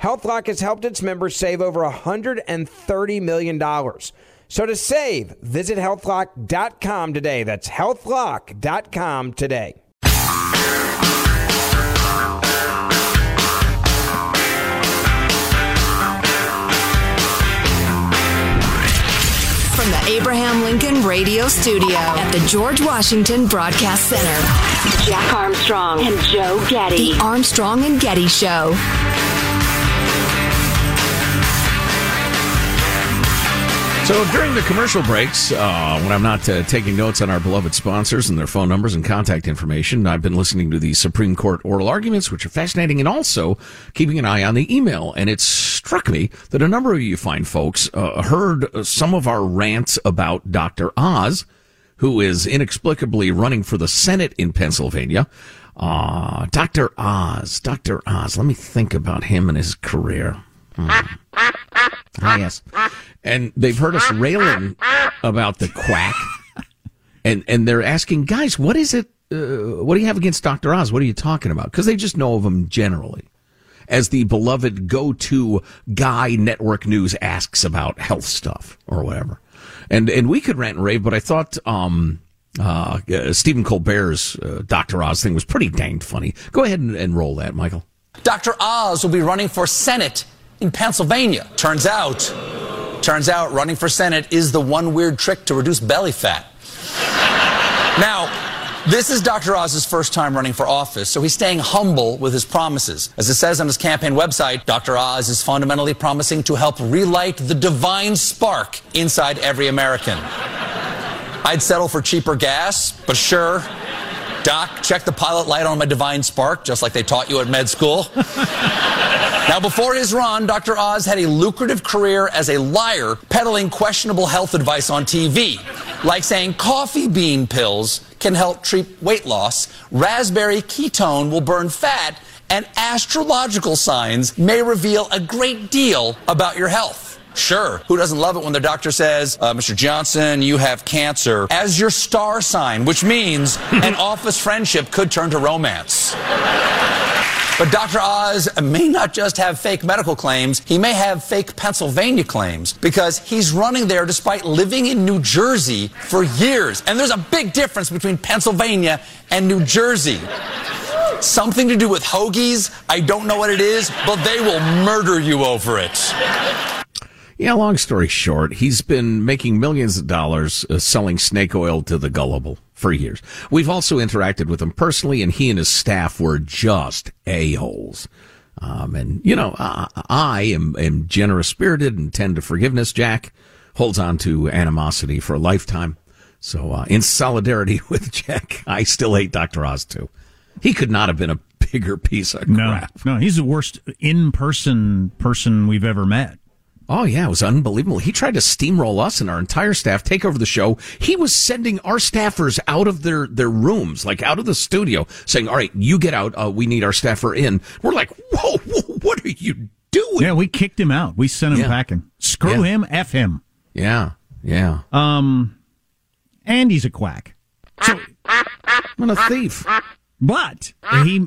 HealthLock has helped its members save over $130 million. So to save, visit healthlock.com today. That's healthlock.com today. From the Abraham Lincoln Radio Studio at the George Washington Broadcast Center, Jack Armstrong and Joe Getty. The Armstrong and Getty Show. So during the commercial breaks, uh, when I'm not uh, taking notes on our beloved sponsors and their phone numbers and contact information, I've been listening to the Supreme Court oral arguments, which are fascinating, and also keeping an eye on the email. And it struck me that a number of you fine folks uh, heard some of our rants about Dr. Oz, who is inexplicably running for the Senate in Pennsylvania. Uh, Dr. Oz, Dr. Oz, let me think about him and his career. Hmm. Ah, yes. And they've heard us railing about the quack. And, and they're asking, guys, what is it? Uh, what do you have against Dr. Oz? What are you talking about? Because they just know of him generally as the beloved go-to guy network news asks about health stuff or whatever. And, and we could rant and rave, but I thought, um, uh, uh, Stephen Colbert's uh, Dr. Oz thing was pretty danged funny. Go ahead and, and roll that, Michael. Dr. Oz will be running for Senate in Pennsylvania. Turns out, turns out running for Senate is the one weird trick to reduce belly fat. now, this is Dr. Oz's first time running for office, so he's staying humble with his promises. As it says on his campaign website, Dr. Oz is fundamentally promising to help relight the divine spark inside every American. I'd settle for cheaper gas, but sure. Doc, check the pilot light on my divine spark, just like they taught you at med school. now, before his run, Dr. Oz had a lucrative career as a liar peddling questionable health advice on TV, like saying coffee bean pills can help treat weight loss, raspberry ketone will burn fat, and astrological signs may reveal a great deal about your health. Sure. Who doesn't love it when their doctor says, uh, Mr. Johnson, you have cancer as your star sign, which means an office friendship could turn to romance. But Dr. Oz may not just have fake medical claims, he may have fake Pennsylvania claims because he's running there despite living in New Jersey for years. And there's a big difference between Pennsylvania and New Jersey. Something to do with hoagies. I don't know what it is, but they will murder you over it. Yeah, long story short, he's been making millions of dollars uh, selling snake oil to the gullible for years. We've also interacted with him personally, and he and his staff were just a-holes. Um, and you know, I, I am, am generous spirited and tend to forgiveness. Jack holds on to animosity for a lifetime. So, uh, in solidarity with Jack, I still hate Dr. Oz too. He could not have been a bigger piece of No, crap. no, he's the worst in person person we've ever met. Oh yeah, it was unbelievable. He tried to steamroll us and our entire staff, take over the show. He was sending our staffers out of their, their rooms, like out of the studio, saying, all right, you get out. Uh, we need our staffer in. We're like, whoa, whoa what are you doing? Yeah, we kicked him out. We sent him Yeah. packing. Screw Yeah. him, F him. Yeah, yeah. Um, and he's a quack. So, I'm a thief. but he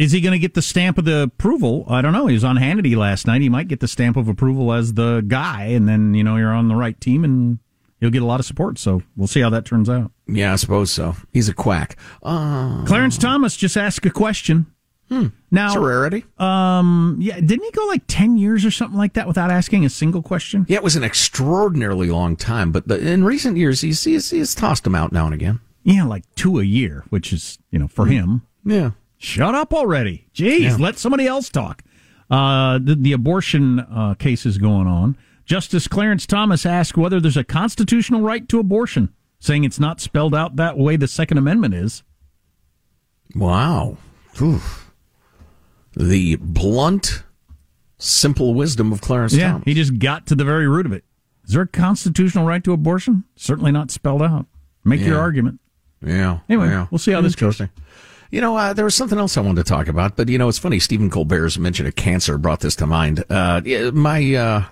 is he going to get the stamp of the approval? I don't know. He was on Hannity last night. He might get the stamp of approval as the guy, and then you know you're on the right team, and you'll get a lot of support. So we'll see how that turns out. Yeah, I suppose so. He's a quack. Uh, Clarence Thomas just asked a question. Hmm. Now, it's a rarity. um, yeah, didn't he go like ten years or something like that without asking a single question? Yeah, it was an extraordinarily long time, but the, in recent years, he's, he's, he's tossed him out now and again. Yeah, like two a year, which is you know for him. Yeah. Shut up already. Jeez, Yeah. let somebody else talk. Uh, the, the abortion uh, case is going on. Justice Clarence Thomas asked whether there's a constitutional right to abortion, saying it's not spelled out that way the Second Amendment is. Wow. Oof. The blunt, simple wisdom of Clarence yeah, Thomas. he just got to the very root of it. Is there a constitutional right to abortion? Certainly not spelled out. Make your argument. Yeah. Anyway, yeah. we'll see how this goes. You know, uh, there was something else I wanted to talk about, but you know, it's funny. Stephen Colbert's mention of cancer brought this to mind. Uh, my uh,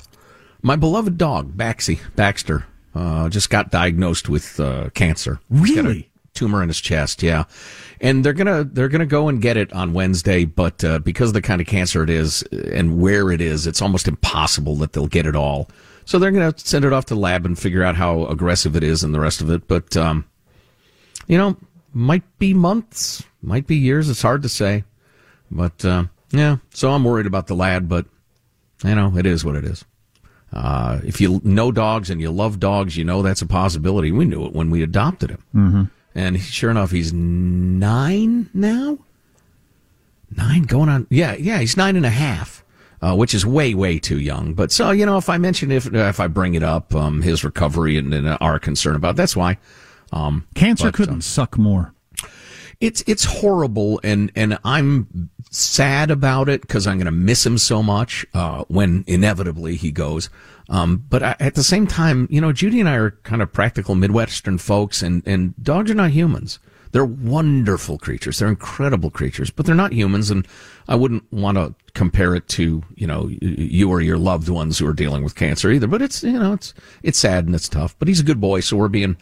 my beloved dog Baxi Baxter uh, just got diagnosed with uh, cancer. He's got a Really? tumor in his chest. Yeah, and they're gonna they're gonna go and get it on Wednesday, but uh, because of the kind of cancer it is and where it is, it's almost impossible that they'll get it all. So they're gonna send it off to the lab and figure out how aggressive it is and the rest of it. But um, you know, might be months, might be years. It's hard to say. But, uh, yeah, so I'm worried about the lad, but, you know, it is what it is. Uh, if you know dogs and you love dogs, you know that's a possibility. We knew it when we adopted him. Mm-hmm. And sure enough, he's nine now? Nine going on. Yeah, yeah, he's nine and a half. Uh, which is way, way too young. But so, you know, if I mention, if, if I bring it up, um, his recovery and, and our concern about, that's why. Um, Cancer but, couldn't um, suck more. It's it's horrible, and and I'm sad about it because I'm going to miss him so much uh, when inevitably he goes. Um, but I, at the same time, you know, Judy and I are kind of practical Midwestern folks, and and dogs are not humans. They're wonderful creatures. They're incredible creatures, but they're not humans, and I wouldn't want to compare it to you know you or your loved ones who are dealing with cancer either. But it's you know it's it's sad and it's tough. But he's a good boy, so we're being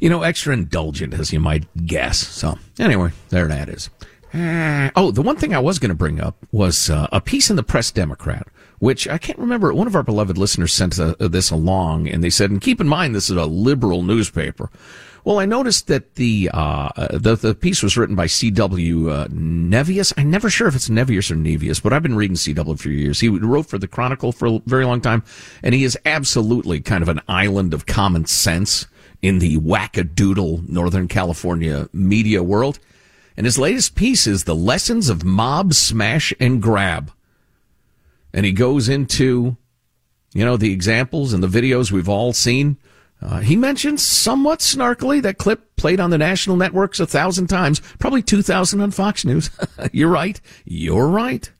you know, extra indulgent, as you might guess. So, anyway, there that is. Uh, oh, the one thing I was going to bring up was uh, a piece in the Press Democrat, which I can't remember. One of our beloved listeners sent uh, this along, and they said, and keep in mind, this is a liberal newspaper. Well, I noticed that the uh, the, the piece was written by C.W. Uh, Nevius. I'm never sure if it's Nevius or Nevius, but I've been reading C.W. for years. He wrote for the Chronicle for a very long time, and he is absolutely kind of an island of common sense in the wackadoodle Northern California media world. And his latest piece is The Lessons of Mob Smash and Grab. And he goes into, you know, the examples and the videos we've all seen. Uh, he mentions somewhat snarkily that clip played on the national networks a thousand times, probably 2,000 on Fox News. You're right. You're right.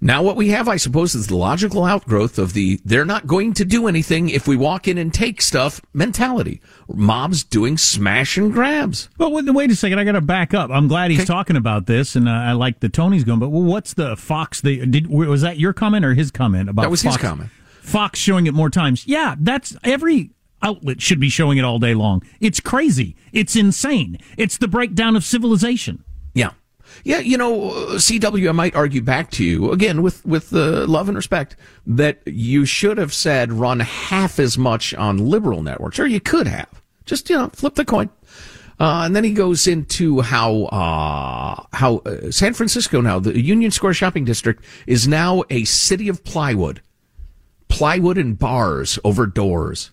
Now, what we have, I suppose, is the logical outgrowth of the they're not going to do anything if we walk in and take stuff mentality. Mobs doing smash and grabs. But wait, wait a second, I got to back up. I'm glad he's talking about this, and uh, I like the Tony's going. But well, what's the Fox? The did was that your comment or his comment about? That was his comment. Fox showing it more times. Yeah, that's every outlet should be showing it all day long. It's crazy. It's insane. It's the breakdown of civilization. Yeah. Yeah, you know, uh, CW, I might argue back to you, again, with, with uh, love and respect, that you should have said run half as much on liberal networks, or you could have. Just, you know, flip the coin. Uh, and then he goes into how uh, how uh, San Francisco now, the Union Square shopping district, is now a city of plywood, plywood and bars over doors.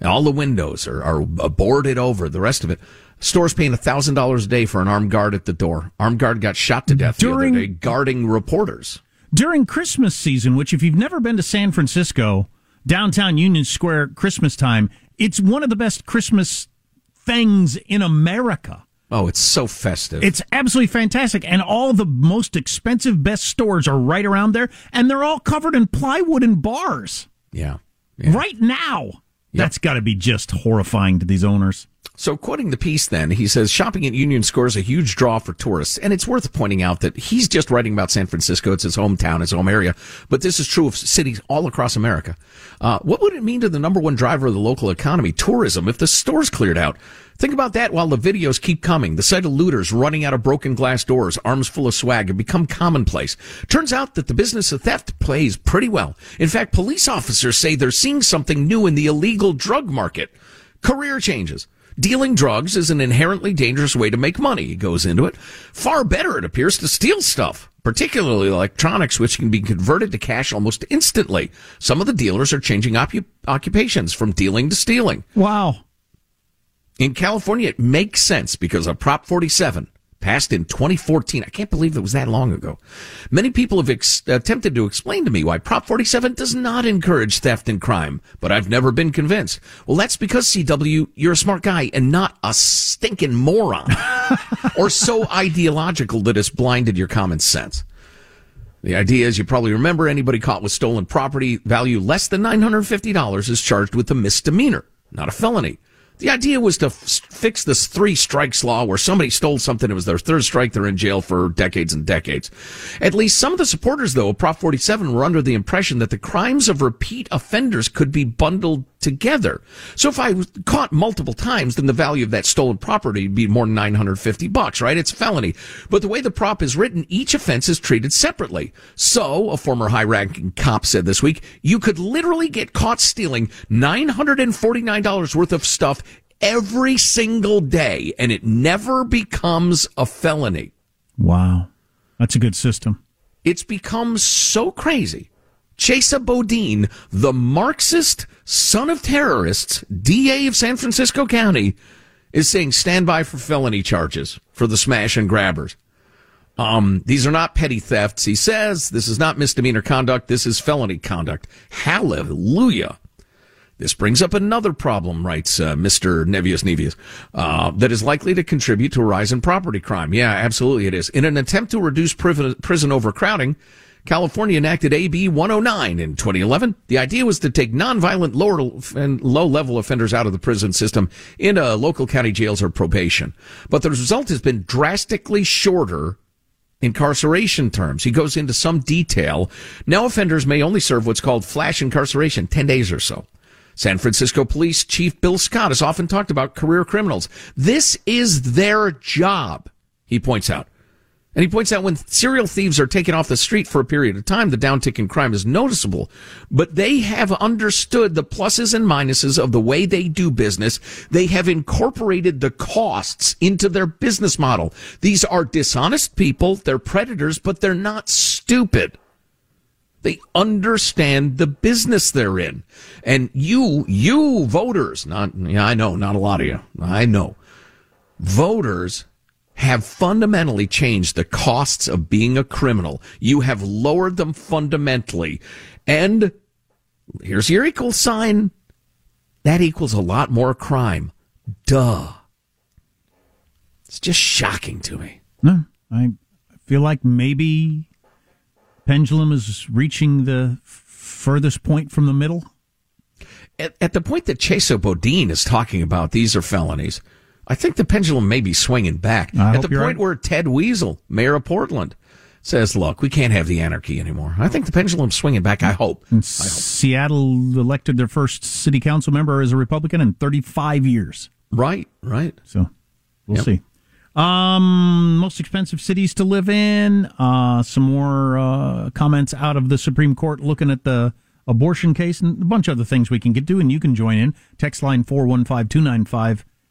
And all the windows are, are boarded over. The rest of it, Store's paying thousand dollars a day for an armed guard at the door. Armed guard got shot to death During- the other day guarding reporters. during Christmas season, which if you've never been to San Francisco, downtown Union Square Christmas time, it's one of the best Christmas things in America. Oh, it's so festive. It's absolutely fantastic. And all the most expensive best stores are right around there and they're all covered in plywood and bars. yeah. yeah. Right now. That's got to be just horrifying to these owners. So, quoting the piece, then, he says shopping at Union Square is a huge draw for tourists. And it's worth pointing out that he's just writing about San Francisco. It's his hometown, his home area. But this is true of cities all across America. Uh, what would it mean to the number one driver of the local economy, tourism, if the stores cleared out? Think about that while the videos keep coming. The sight of looters running out of broken glass doors, arms full of swag, have become commonplace. Turns out that the business of theft plays pretty well. In fact, police officers say they're seeing something new in the illegal drug market. Career changes. Dealing drugs is an inherently dangerous way to make money. He goes into it. Far better, it appears, to steal stuff, particularly electronics, which can be converted to cash almost instantly. Some of the dealers are changing occup- occupations from dealing to stealing. Wow. In California, it makes sense because of Prop 47 passed in 2014. I can't believe it was that long ago. Many people have ex- attempted to explain to me why Prop 47 does not encourage theft and crime, but I've never been convinced. Well, that's because CW, you're a smart guy and not a stinking moron or so ideological that it's blinded your common sense. The idea is you probably remember anybody caught with stolen property value less than $950 is charged with a misdemeanor, not a felony. The idea was to f- fix this three strikes law where somebody stole something. It was their third strike. They're in jail for decades and decades. At least some of the supporters, though, of Prop 47 were under the impression that the crimes of repeat offenders could be bundled together. So if I was caught multiple times, then the value of that stolen property would be more than 950 bucks, right? It's a felony. But the way the prop is written, each offense is treated separately. So, a former high-ranking cop said this week, you could literally get caught stealing $949 worth of stuff every single day, and it never becomes a felony. Wow. That's a good system. It's become so crazy. Chesa Boudin, the Marxist son of terrorists, DA of San Francisco County, is saying stand by for felony charges for the smash and grabbers. Um, these are not petty thefts. He says this is not misdemeanor conduct. This is felony conduct. Hallelujah. This brings up another problem, writes uh, Mr. Nevius Nevius, uh, that is likely to contribute to a rise in property crime. Yeah, absolutely it is. In an attempt to reduce prison, prison overcrowding, California enacted AB 109 in 2011. The idea was to take nonviolent lower and low level offenders out of the prison system into local county jails or probation. But the result has been drastically shorter incarceration terms. He goes into some detail. Now offenders may only serve what's called flash incarceration, 10 days or so. San Francisco Police Chief Bill Scott has often talked about career criminals. This is their job, he points out. And he points out when serial thieves are taken off the street for a period of time, the downtick in crime is noticeable. But they have understood the pluses and minuses of the way they do business. They have incorporated the costs into their business model. These are dishonest people. They're predators, but they're not stupid. They understand the business they're in. And you, you voters, not, I know, not a lot of you. I know. Voters have fundamentally changed the costs of being a criminal. You have lowered them fundamentally. And here's your equal sign. That equals a lot more crime. Duh. It's just shocking to me. No, I feel like maybe pendulum is reaching the furthest point from the middle. At, at the point that Chesa Boudin is talking about, these are felonies. I think the pendulum may be swinging back. I At the point right. where Ted Weasel, mayor of Portland, says, look, we can't have the anarchy anymore. I think the pendulum's swinging back. I hope. I hope. Seattle elected their first city council member as a Republican in 35 years. Right, right. So we'll Yep. see. Um, most expensive cities to live in. Uh, some more uh, comments out of the Supreme Court looking at the abortion case and a bunch of other things we can get to, and you can join in. Text line 415 295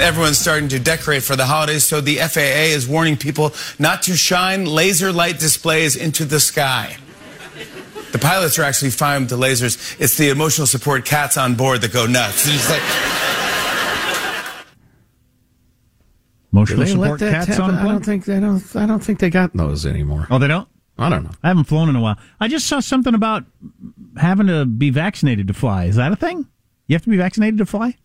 Everyone's starting to decorate for the holidays, so the FAA is warning people not to shine laser light displays into the sky. The pilots are actually fine with the lasers. It's the emotional support cats on board that go nuts. It's just like, Emotional support cats happen? on I don't think they don't. I don't think they got those anymore. Oh, they don't. I don't know. I haven't flown in a while. I just saw something about having to be vaccinated to fly. Is that a thing? You have to be vaccinated to fly?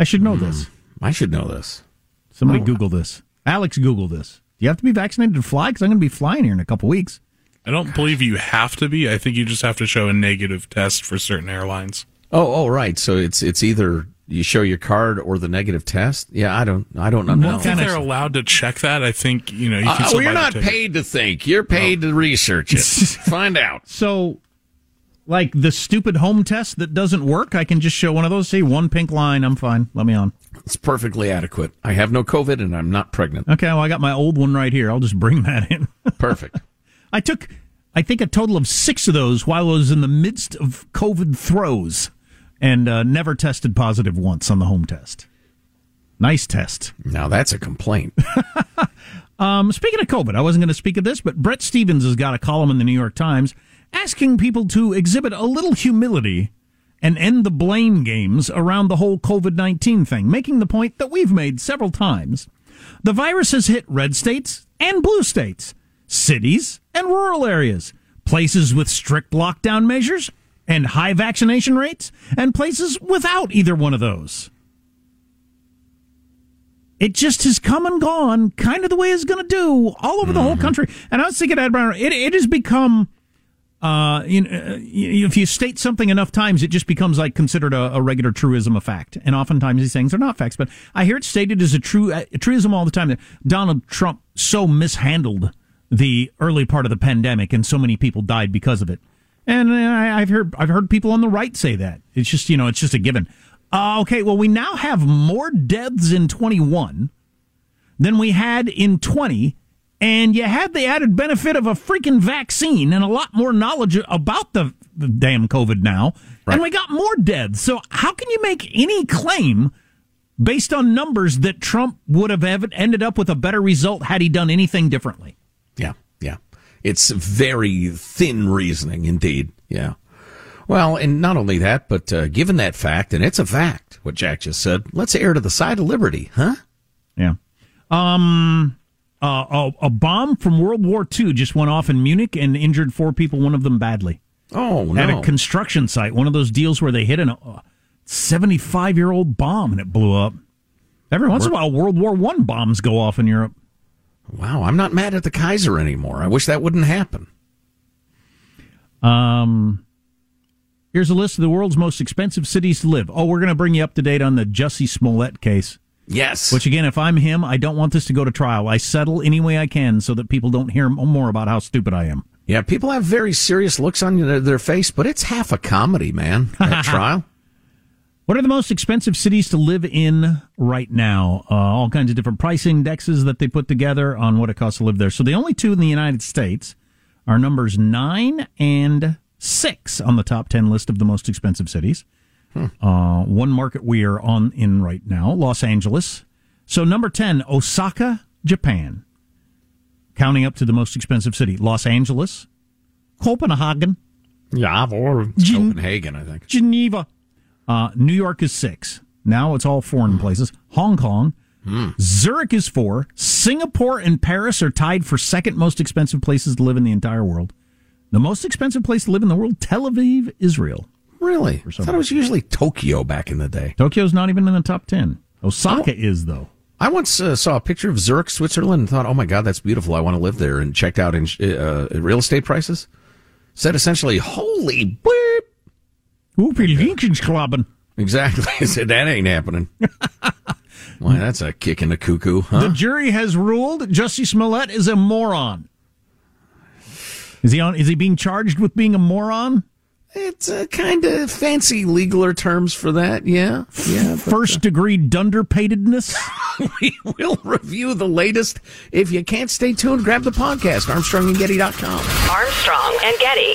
I should know this. I should know this. Somebody Google this. Alex, Google this. Do you have to be vaccinated to fly? Because I'm going to be flying here in a couple weeks. I don't believe you have to be. I think you just have to show a negative test for certain airlines. Oh, oh, right. So it's it's either you show your card or the negative test. Yeah, I don't. I don't know. I don't think they're allowed to check that. I think you know. You can Uh, still well, you're not paid to think. You're paid to research it. Find out. So, like the stupid home test that doesn't work, I can just show one of those. See, one pink line. I'm fine. Let me on. It's perfectly adequate. I have no COVID and I'm not pregnant. Okay, well, I got my old one right here. I'll just bring that in. Perfect. I took, I think, a total of six of those while I was in the midst of COVID throes and uh, never tested positive once on the home test. Nice test. Now that's a complaint. Um, speaking of COVID, I wasn't going to speak of this, but Bret Stephens has got a column in the New York Times asking people to exhibit a little humility and end the blame games around the whole COVID 19 thing, making the point that we've made several times. The virus has hit red states and blue states, cities and rural areas, places with strict lockdown measures and high vaccination rates, and places without either one of those it just has come and gone, kind of the way it's going to do all over the whole mm-hmm. country. And I was thinking, Ed Brown, it, it has become, uh, you know, uh, if you state something enough times, it just becomes like considered a, a regular truism, a fact. And oftentimes these things are not facts, but I hear it stated as a true a truism all the time that Donald Trump so mishandled the early part of the pandemic, and so many people died because of it. And I, I've heard I've heard people on the right say that it's just you know it's just a given. Uh, okay, well we now have more deaths in 21 than we had in 20, and you had the added benefit of a freaking vaccine and a lot more knowledge about the, the damn COVID now, and we got more deaths. So how can you make any claim based on numbers that Trump would have ev- ended up with a better result had he done anything differently? Yeah, yeah. It's very thin reasoning indeed. Yeah. Well, and not only that, but uh, given that fact, and it's a fact, what Jack just said, let's err to the side of liberty, huh? Yeah. Um, uh, a, a bomb from World War II just went off in Munich and injured four people, one of them badly. Oh, no. At a construction site, one of those deals where they hit a 75 year old bomb and it blew up. Every once in a while, World War One bombs go off in Europe. Wow, I'm not mad at the Kaiser anymore. I wish that wouldn't happen. Um, here's a list of the world's most expensive cities to live. Oh, we're going to bring you up to date on the Jussie Smollett case. Yes. Which again, if I'm him, I don't want this to go to trial. I settle any way I can so that people don't hear more about how stupid I am. Yeah, people have very serious looks on their, their face, but it's half a comedy, man. That trial. What are the most expensive cities to live in right now? Uh, all kinds of different price indexes that they put together on what it costs to live there. So the only two in the United States are numbers nine and six on the top 10 list of the most expensive cities. Uh, one market we are on in right now, Los Angeles. So number 10, Osaka, Japan. Counting up to the most expensive city, Los Angeles, Copenhagen, Yeah, or Gen- Copenhagen, I think. Geneva. Uh, New York is six. Now it's all foreign places. Hong Kong. Zurich is four. Singapore and Paris are tied for second most expensive places to live in the entire world. The most expensive place to live in the world, Tel Aviv, Israel. Really? I thought it was usually Tokyo back in the day. Tokyo's not even in the top 10. Osaka is, though. I once uh, saw a picture of Zurich, Switzerland, and thought, "Oh my God, that's beautiful! I want to live there." And checked out in uh, real estate prices. Said essentially, "Holy bleep!" Clubbing. Exactly. I said that ain't happening. Why, that's a kick in the cuckoo, The jury has ruled Jussie Smollett is a moron. Is he on? Is he being charged with being a moron? It's uh, a kind of fancy legaler terms for that, yeah. Yeah. Uh, First degree dunderpatedness. we will review the latest. If you can't stay tuned, grab the podcast, ArmstrongandGetty.com. Armstrong and Getty.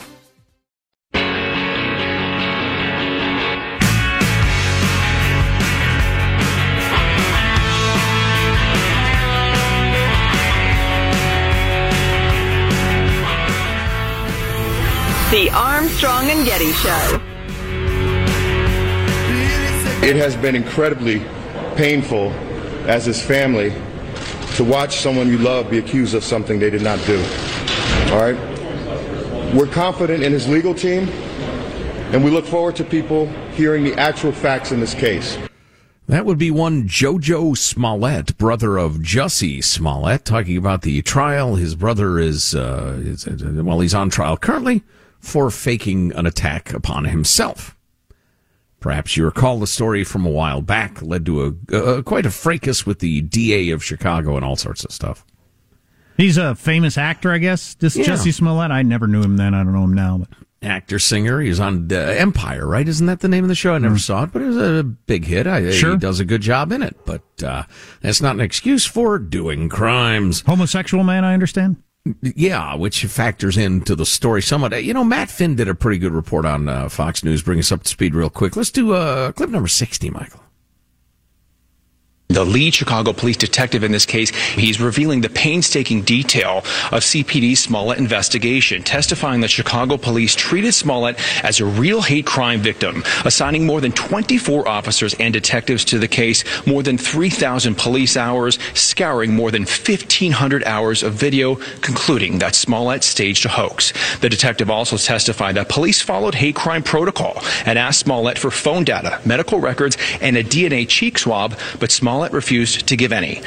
The Armstrong and Getty Show. It has been incredibly painful as his family to watch someone you love be accused of something they did not do. All right? We're confident in his legal team, and we look forward to people hearing the actual facts in this case. That would be one Jojo Smollett, brother of Jussie Smollett, talking about the trial. His brother is, uh, is uh, well, he's on trial currently for faking an attack upon himself. Perhaps you recall the story from a while back, led to a uh, quite a fracas with the DA of Chicago and all sorts of stuff. He's a famous actor, I guess. This Yeah. Jussie Smollett. I never knew him then. I don't know him now. But Actor, singer. He was on uh, Empire, right? Isn't that the name of the show? I never saw it, but it was a big hit. I, Sure. He does a good job in it, but uh, that's not an excuse for doing crimes. homosexual man, I understand. Yeah, which factors into the story somewhat. You know, Matt Finn did a pretty good report on uh, Fox News. Bring us up to speed real quick. Let's do uh, clip number 60, Michael. The lead Chicago police detective in this case, he's revealing the painstaking detail of CPD's Smollett investigation, testifying that Chicago police treated Smollett as a real hate crime victim, assigning more than 24 officers and detectives to the case, more than 3,000 police hours, scouring more than 1,500 hours of video, concluding that Smollett staged a hoax. The detective also testified that police followed hate crime protocol and asked Smollett for phone data, medical records, and a DNA cheek swab, but Smollett refused to give any.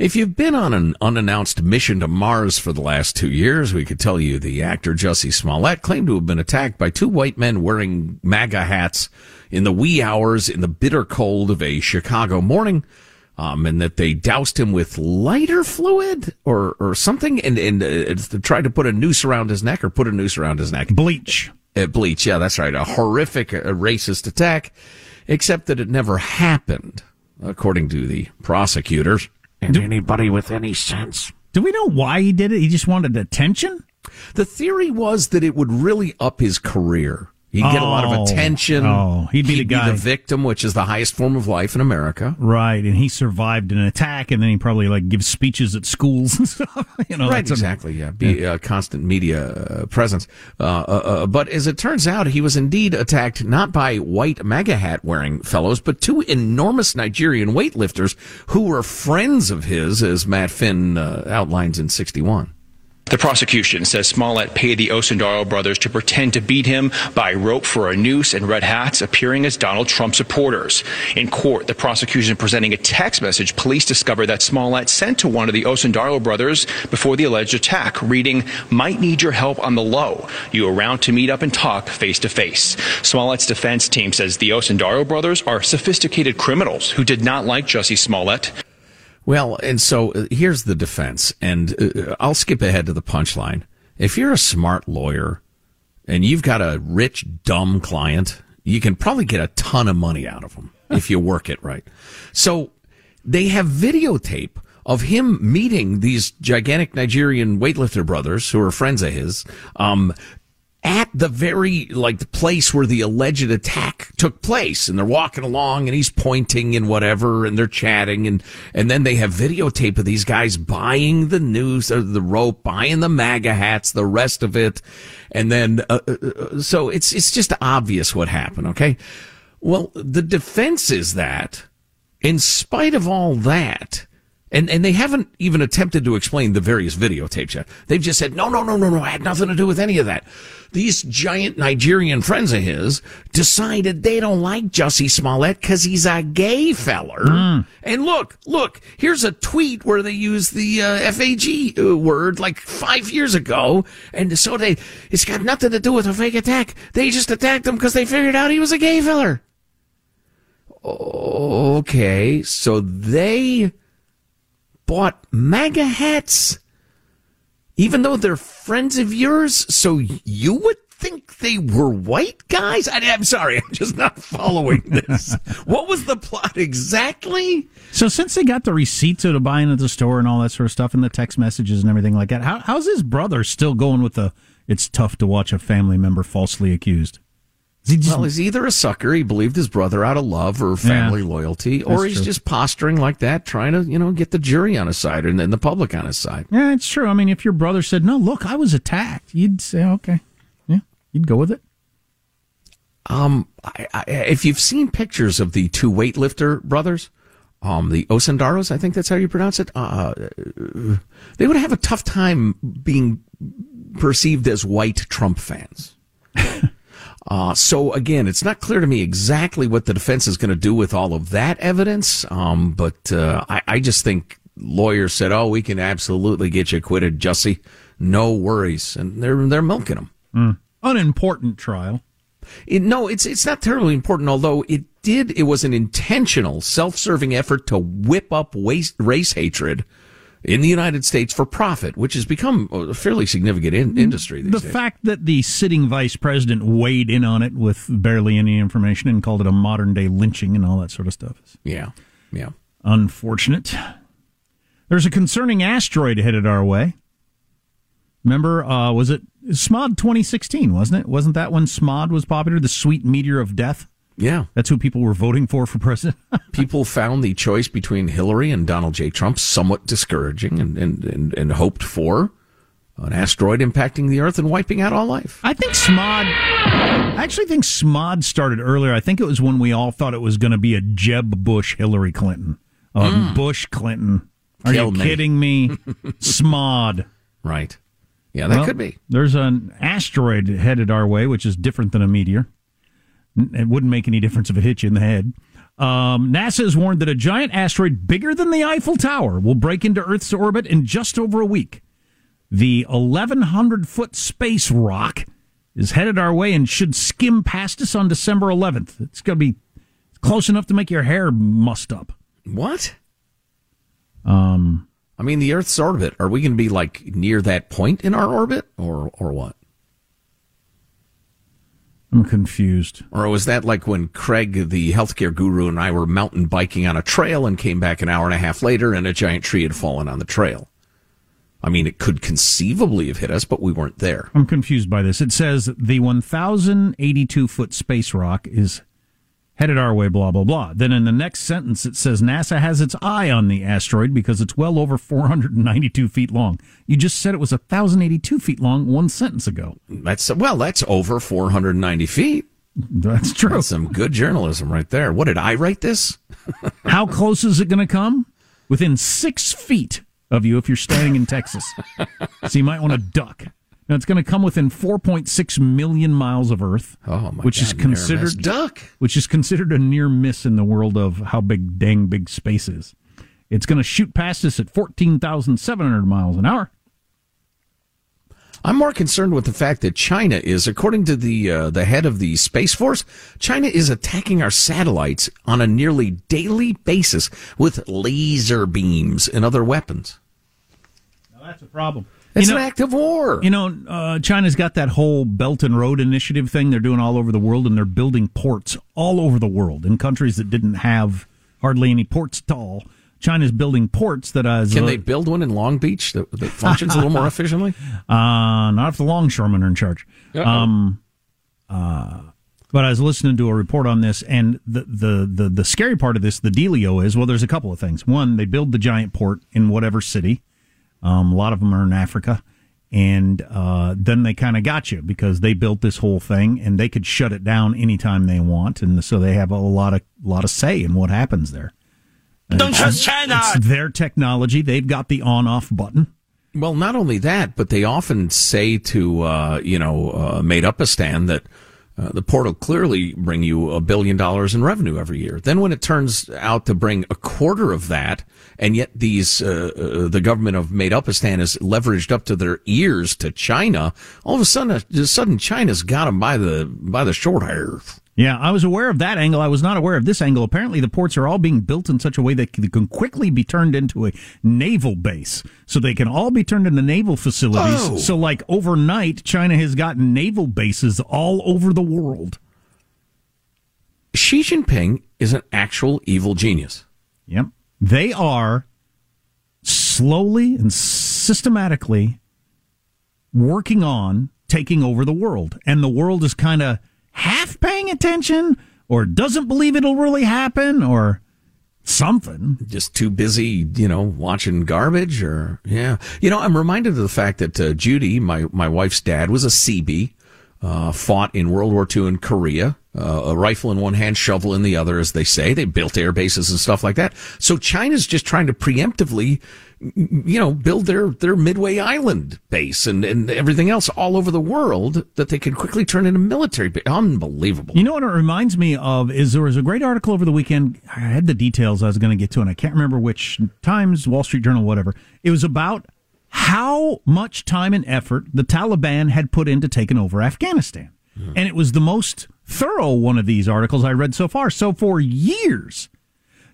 If you've been on an unannounced mission to Mars for the last two years, we could tell you the actor Jussie Smollett claimed to have been attacked by two white men wearing MAGA hats in the wee hours in the bitter cold of a Chicago morning. Um, and that they doused him with lighter fluid or, or something and, and uh, tried to put a noose around his neck or put a noose around his neck. Bleach. Uh, bleach. Yeah, that's right. A horrific uh, racist attack, except that it never happened according to the prosecutors. And Do- anybody with any sense. Do we know why he did it? He just wanted attention? The theory was that it would really up his career. He'd get a lot of Oh. attention. Oh, he'd be the guy. the victim, which is the highest form of life in America. Right, and he survived an attack, and then he probably like gives speeches at schools and stuff. You know, right, that's a- exactly. Yeah, be a constant media uh, presence. Uh, uh, uh, but as it turns out, he was indeed attacked not by white MAGA hat wearing fellows, but two enormous Nigerian weightlifters who were friends of his, as Matt Finn uh, outlines in '61. The prosecution says Smollett paid the Osundairo brothers to pretend to beat him by rope for a noose and red hats, appearing as Donald Trump supporters. In court, the prosecution presenting a text message police discovered that Smollett sent to one of the Osundairo brothers before the alleged attack, reading, Might need your help on the low. You around to meet up and talk face to face. Smollett's defense team says the Osundairo brothers are sophisticated criminals who did not like Jussie Smollett. Well, and so uh, here's the defense, and uh, I'll skip ahead to the punchline. If you're a smart lawyer and you've got a rich, dumb client, you can probably get a ton of money out of them if you work it right. So they have videotape of him meeting these gigantic Nigerian weightlifter brothers who are friends of his, um, at the very like the place where the alleged attack took place and they're walking along and he's pointing and whatever and they're chatting and and then they have videotape of these guys buying the news or the rope buying the maga hats the rest of it and then uh, uh, uh, so it's it's just obvious what happened okay well the defense is that in spite of all that and and they haven't even attempted to explain the various videotapes yet. They've just said, no, no, no, no, no, I had nothing to do with any of that. These giant Nigerian friends of his decided they don't like Jussie Smollett because he's a gay feller. And look, look, here's a tweet where they use the uh, FAG uh, word like five years ago. And so they, it's got nothing to do with a fake attack. They just attacked him because they figured out he was a gay feller. Okay, so they bought MAGA hats, even though they're friends of yours. So you would think they were white guys? I, am sorry, I'm just not following this. what was the plot exactly? So since they got the receipts of the buying at the store and all that sort of stuff and the text messages and everything like that, how, how's his brother still going with the it's tough to watch a family member falsely accused? Is he just, well, he's either a sucker, he believed his brother out of love or family Yeah, loyalty, or he's true. just posturing like that, trying to, you know, get the jury on his side and then the public on his side. yeah, it's true. I mean, if your brother said, no, look, I was attacked, you'd say, okay. Yeah, you'd go with it. Um, I, I, if you've seen pictures of the two weightlifter brothers, um, the Osundairos, I think that's how you pronounce it. Uh, they would have a tough time being perceived as white Trump fans. Uh, so again, it's not clear to me exactly what the defense is going to do with all of that evidence. Um, but uh, I, I just think lawyers said, "Oh, we can absolutely get you acquitted, Jussie. No worries," and they're they're milking him. Mm. Unimportant trial. It, no, it's it's not terribly important. Although it did, it was an intentional, self-serving effort to whip up race, race hatred in the United States for profit, which has become a fairly significant in, industry these The days. fact that the sitting vice president weighed in on it with barely any information and called it a modern day lynching and all that sort of stuff is yeah, yeah. unfortunate. There's a concerning asteroid headed our way. Remember, uh, was it SMOD 2016, wasn't it? Wasn't that when SMOD was popular, the sweet meteor of death? Yeah. That's who people were voting for for president. People found the choice between Hillary and Donald J. Trump somewhat discouraging and, and, and, and hoped for an asteroid impacting the Earth and wiping out all life. I think SMOD. I actually think SMOD started earlier. I think it was when we all thought it was going to be a Jeb Bush Hillary Clinton. Mm. Bush Clinton. Are Kill you me. kidding me? SMOD. Right. Yeah, that Well, could be. There's an asteroid headed our way, which is different than a meteor. It wouldn't make any difference if it hit you in the head. Um, NASA has warned that a giant asteroid bigger than the Eiffel Tower will break into Earth's orbit in just over a week. The 1,100 foot space rock is headed our way and should skim past us on December 11th. It's going to be close enough to make your hair mussed up. What? Um, I mean, the Earth's orbit. Are we going to be like near that point in our orbit, or or what? I'm confused. Or was that like when Craig, the healthcare guru, and I were mountain biking on a trail and came back an hour and a half later, and a giant tree had fallen on the trail? I mean, it could conceivably have hit us, but we weren't there. I'm confused by this. It says the 1,082 foot space rock is headed our way, blah, blah, blah. Then in the next sentence, it says NASA has its eye on the asteroid because it's well over 492 feet long. You just said it was 1,082 feet long one sentence ago. That's well, that's over 490 feet. That's true. That's some good journalism right there. What did I write this? How close is it going to come? Within six feet of you if you're standing in Texas. so you might want to duck. Now it's going to come within 4.6 million miles of Earth, oh my which is God, miss. considered duck, which is considered a near miss in the world of how big dang big space is. It's going to shoot past us at 14,700 miles an hour. I'm more concerned with the fact that China is, according to the uh, the head of the Space Force, China is attacking our satellites on a nearly daily basis with laser beams and other weapons. Now that's a problem. It's You know- an act of war. You know, uh, China's got that whole Belt and Road Initiative thing they're doing all over the world, and they're building ports all over the world in countries that didn't have hardly any ports at all. China's building ports that as Can they build one in Long Beach that, that functions a little more efficiently? Uh, not if the longshoremen are in charge. Uh-oh. Um, uh, but I was listening to a report on this, and the, the, the, the scary part of this, the dealio is, well, there's a couple of things. One, they build the giant port in whatever city. Um, a lot of them are in Africa. And uh, then they kind of got you because they built this whole thing, and they could shut it down anytime they want, and so they have a lot of lot of say in what happens there. Don't It's- trust China. It's their technology. They've got the on-off button. Well, not only that, but they often say to uh, you know uh, Made Up a Stand that uh, the port will clearly bring you a billion dollars in revenue every year. Then, when it turns out to bring a quarter of that, and yet these uh, uh, the government of Made Up is leveraged up to their ears to China, all of a sudden, a sudden China's got them by the by the short hairs. Yeah, I was aware of that angle. I was not aware of this angle. Apparently, the ports are all being built in such a way that they can quickly be turned into a naval base. So they can all be turned into naval facilities. Oh. So, like overnight, China has gotten naval bases all over the world. Xi Jinping is an actual evil genius. Yep. They are slowly and systematically working on taking over the world. And the world is kind of half paying attention or doesn't believe it'll really happen or something. Just too busy, you know, watching garbage or, yeah. You know, I'm reminded of the fact that uh, Judy, my, my wife's dad, was a Seabee, uh, fought in World War II in Korea, uh, a rifle in one hand, shovel in the other, as they say. They built air bases and stuff like that. So China's just trying to preemptively, you know, build their, their Midway Island base and, and everything else all over the world that they can quickly turn into military. Unbelievable. You know what it reminds me of is there was a great article over the weekend. I had the details I was going to get to, and I can't remember which Times, Wall Street Journal, whatever. It was about how much time and effort the Taliban had put into taking over Afghanistan. Hmm. And it was the most thorough one of these articles I read so far. So for years,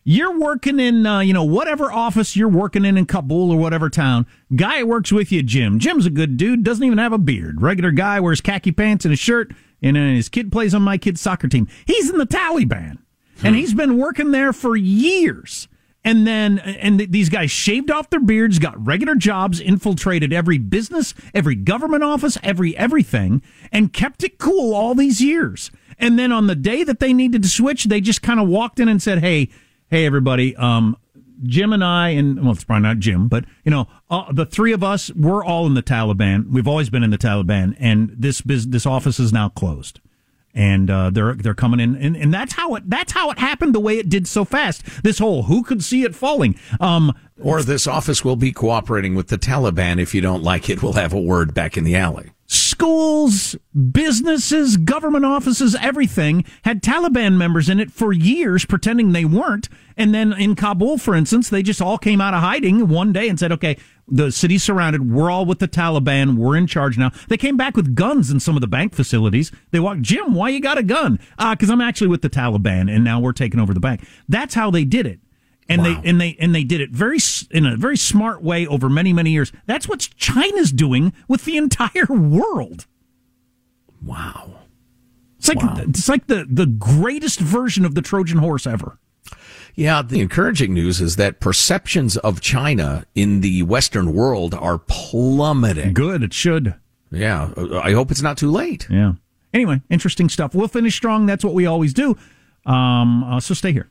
you're working in, uh, you know, whatever office you're working in in Kabul or whatever town. Guy works with you, Jim. Jim's a good dude. Doesn't even have a beard. Regular guy wears khaki pants and a shirt, and uh, his kid plays on my kid's soccer team. He's in the Taliban, and he's been working there for years. And then, and th- these guys shaved off their beards, got regular jobs, infiltrated every business, every government office, every everything, and kept it cool all these years. And then on the day that they needed to switch, they just kind of walked in and said, "Hey, hey, everybody, um, Jim and I, and well, it's probably not Jim, but you know, uh, the three of us, we're all in the Taliban. We've always been in the Taliban, and this biz- this office is now closed." And uh, they're they're coming in, and, and that's how it that's how it happened. The way it did so fast. This whole who could see it falling. Um, or this office will be cooperating with the Taliban. If you don't like it, we'll have a word back in the alley schools, businesses, government offices, everything had Taliban members in it for years, pretending they weren't. And then in Kabul, for instance, they just all came out of hiding one day and said, okay, the city's surrounded. We're all with the Taliban. We're in charge now. They came back with guns in some of the bank facilities. They walked, Jim, why you got a gun? Ah, uh, because I'm actually with the Taliban and now we're taking over the bank. That's how they did it and wow. they and they and they did it very in a very smart way over many many years. That's what China's doing with the entire world. Wow. It's like wow. it's like the the greatest version of the Trojan horse ever. Yeah, the encouraging news is that perceptions of China in the Western world are plummeting. Good, it should. Yeah, I hope it's not too late. Yeah. Anyway, interesting stuff. We'll finish strong. That's what we always do. Um, uh, so stay here.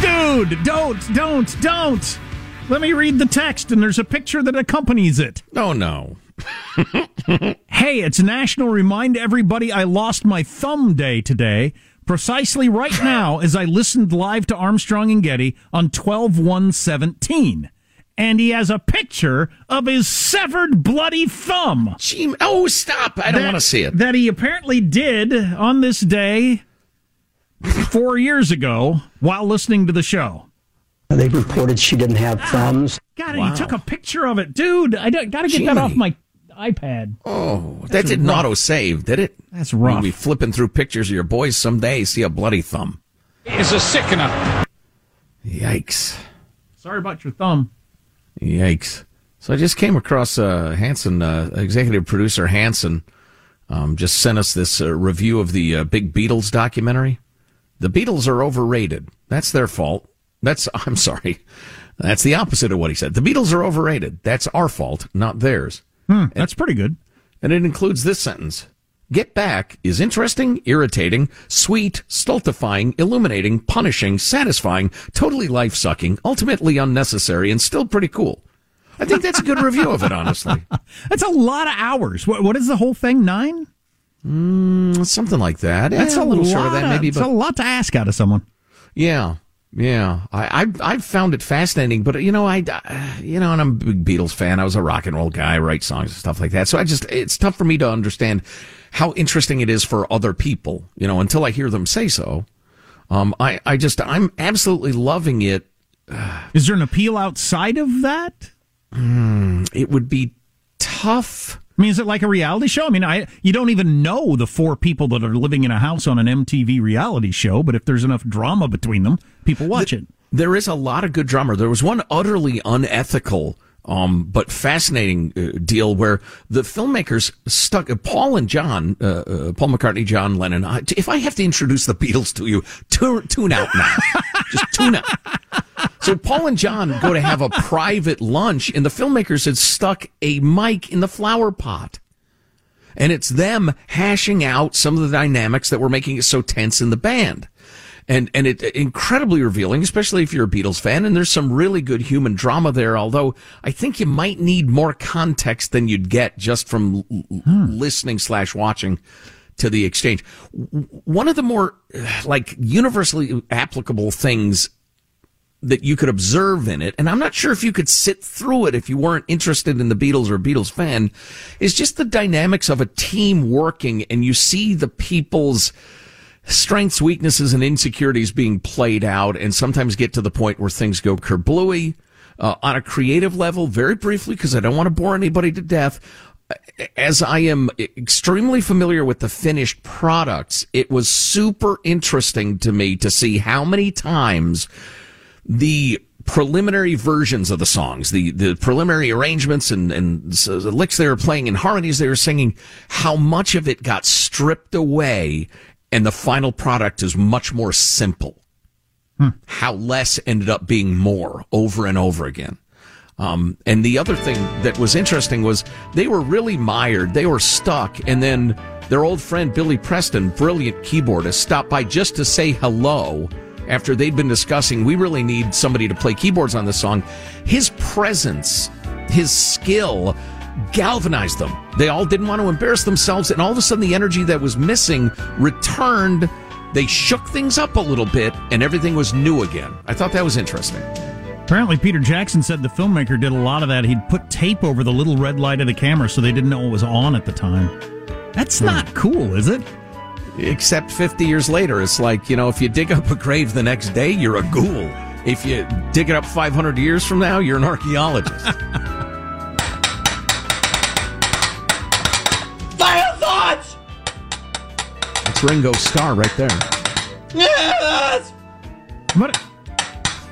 Dude, don't, don't, don't. Let me read the text, and there's a picture that accompanies it. Oh, no. hey, it's National Remind Everybody I Lost My Thumb Day today, precisely right now as I listened live to Armstrong and Getty on 12 1 17. and he has a picture of his severed bloody thumb. Gee, oh, stop. I don't That- want to see it. That he apparently did on this day four years ago while listening to the show. They reported she didn't have thumbs. God, Wow. he took a picture of it. Dude, I got to get that off my iPad. Oh, that didn't rough. auto save, did it? That's rough. You'll be flipping through pictures of your boys someday, see a bloody thumb. Is a sickener. Yikes. Sorry about your thumb. Yikes. So I just came across uh, Hanson, uh, executive producer Hanson, um, just sent us this uh, review of the uh, Big Beatles documentary. The Beatles are overrated. That's their fault. That's, I'm sorry. That's the opposite of what he said. The Beatles are overrated. That's our fault, not theirs. Hmm, that's pretty good. And it includes this sentence. Get Back is interesting, irritating, sweet, stultifying, illuminating, punishing, satisfying, totally life sucking, ultimately unnecessary, and still pretty cool. I think that's a good review of it, honestly. That's a lot of hours. What, what is the whole thing? Nine? Mm, something like that. That's Eh, a, little short of that, maybe. It's But a lot to ask out of someone. yeah, yeah. I, I I found it fascinating, but you know, I uh, you know, and I'm a big Beatles fan. I was a rock and roll guy, write songs and stuff like that. So I just it's tough for me to understand how interesting it is for other people. You know, until I hear them say so. Um, I I just I'm absolutely loving it. Is there an appeal outside of that? Mm, it would be tough. I mean, is it like a reality show? I mean, I you don't even know the four people that are living in a house on an MTV reality show, but if there's enough drama between them, people watch it. There is a lot of good drama. There was one utterly unethical, um, but fascinating uh, deal where the filmmakers stuck Paul and John, uh, uh, Paul McCartney, John Lennon. I, if I have to introduce the Beatles to you, tune, tune out now. Just tune out. So Paul and John go to have a private lunch, and the filmmakers had stuck a mic in the flower pot. And it's them hashing out some of the dynamics that were making it so tense in the band. And, and it incredibly revealing, especially if you're a Beatles fan. And there's some really good human drama there, although I think you might need more context than you'd get just from l- listening slash watching to the exchange. One of the more uh, like universally applicable things that you could observe in it, and I'm not sure if you could sit through it if you weren't interested in the Beatles or a Beatles fan, is just the dynamics of a team working and you see the people's strengths, weaknesses, and insecurities being played out and sometimes get to the point where things go kerblooey. Uh, on a creative level, very briefly, because I don't want to bore anybody to death, as I am extremely familiar with the finished products, it was super interesting to me to see how many times the preliminary versions of the songs, the, the preliminary arrangements and, and the licks they were playing and harmonies they were singing, how much of it got stripped away and the final product is much more simple. How less ended up being more over and over again. Um, and the other thing that was interesting was they were really mired. They were stuck. And then their old friend Billy Preston, brilliant keyboardist, stopped by just to say hello after they'd been discussing, we really need somebody to play keyboards on this song. His presence, his skill galvanized them. They all didn't want to embarrass themselves. And all of a sudden, the energy that was missing returned. They shook things up a little bit and everything was new again. I thought that was interesting. Apparently, Peter Jackson said the filmmaker did a lot of that. He'd put tape over the little red light of the camera so they didn't know it was on at the time. That's hmm. not cool, is it? Except 50 years later, it's like, you know, if you dig up a grave the next day, you're a ghoul. If you dig it up 500 years from now, you're an archaeologist. That's Ringo Starr right there. Yes! What?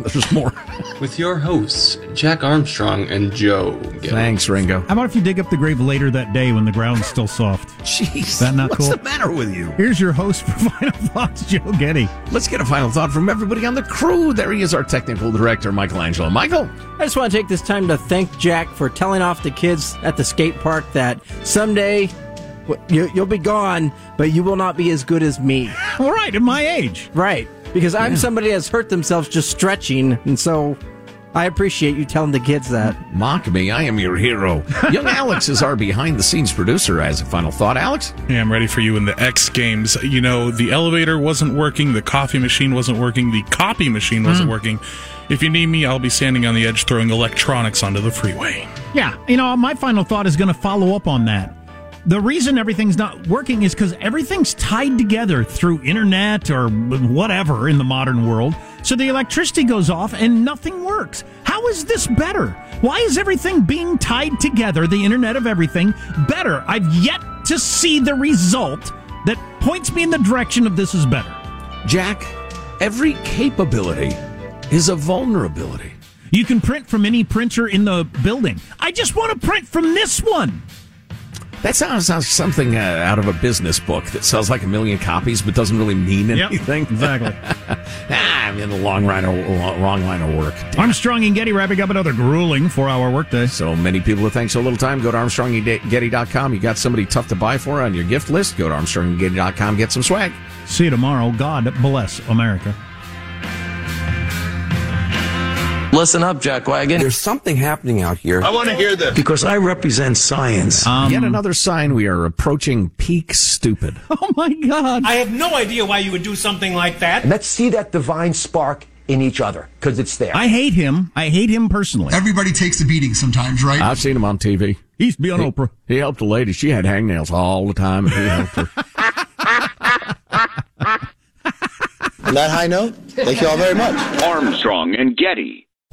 There's more. With your hosts, Jack Armstrong and Joe. Getty. Thanks, Ringo. How about if you dig up the grave later that day when the ground's still soft? Jeez. Is that not what's cool? the matter with you? Here's your host for Final Thoughts, Joe Getty. Let's get a final thought from everybody on the crew. There he is, our technical director, Michelangelo. Michael. I just want to take this time to thank Jack for telling off the kids at the skate park that someday w- you, you'll be gone, but you will not be as good as me. All right, at my age. Right. Because I'm Yeah. somebody that's hurt themselves just stretching, and so I appreciate you telling the kids that. Mock me, I am your hero. Young Alex is our behind the scenes producer. As a final thought, Alex? Yeah, I'm ready for you in the X Games. You know, the elevator wasn't working, the coffee machine wasn't working, the copy machine wasn't hmm. working. If you need me, I'll be standing on the edge throwing electronics onto the freeway. Yeah, you know, my final thought is going to follow up on that. The reason everything's not working is because everything's tied together through internet or whatever in the modern world. So the electricity goes off and nothing works. How is this better? Why is everything being tied together, the internet of everything, better? I've yet to see the result that points me in the direction of this is better. Jack, every capability is a vulnerability. You can print from any printer in the building. I just want to print from this one. That sounds like something uh, out of a business book that sells like a million copies but doesn't really mean Yep, anything. exactly. ah, I'm in the long line of, wrong line of work. Armstrong and Getty wrapping up another grueling four hour workday. So many people that think so little time. Go to ArmstrongandGetty.com. You got somebody tough to buy for on your gift list. Go to ArmstrongandGetty.com. Get some swag. See you tomorrow. God bless America. Listen up, Jack Wagon. There's something happening out here. I wanna hear this. Because I represent science. Um, Yet another sign we are approaching peak stupid. Oh my God. I have no idea why you would do something like that. Let's see that divine spark in each other, because it's there. I hate him. I hate him personally. Everybody takes a beating sometimes, right? I've seen him on TV. He used to be on he, Oprah. He helped a lady. She had hangnails all the time, and he helped her. On that high note, thank you all very much. Armstrong and Getty.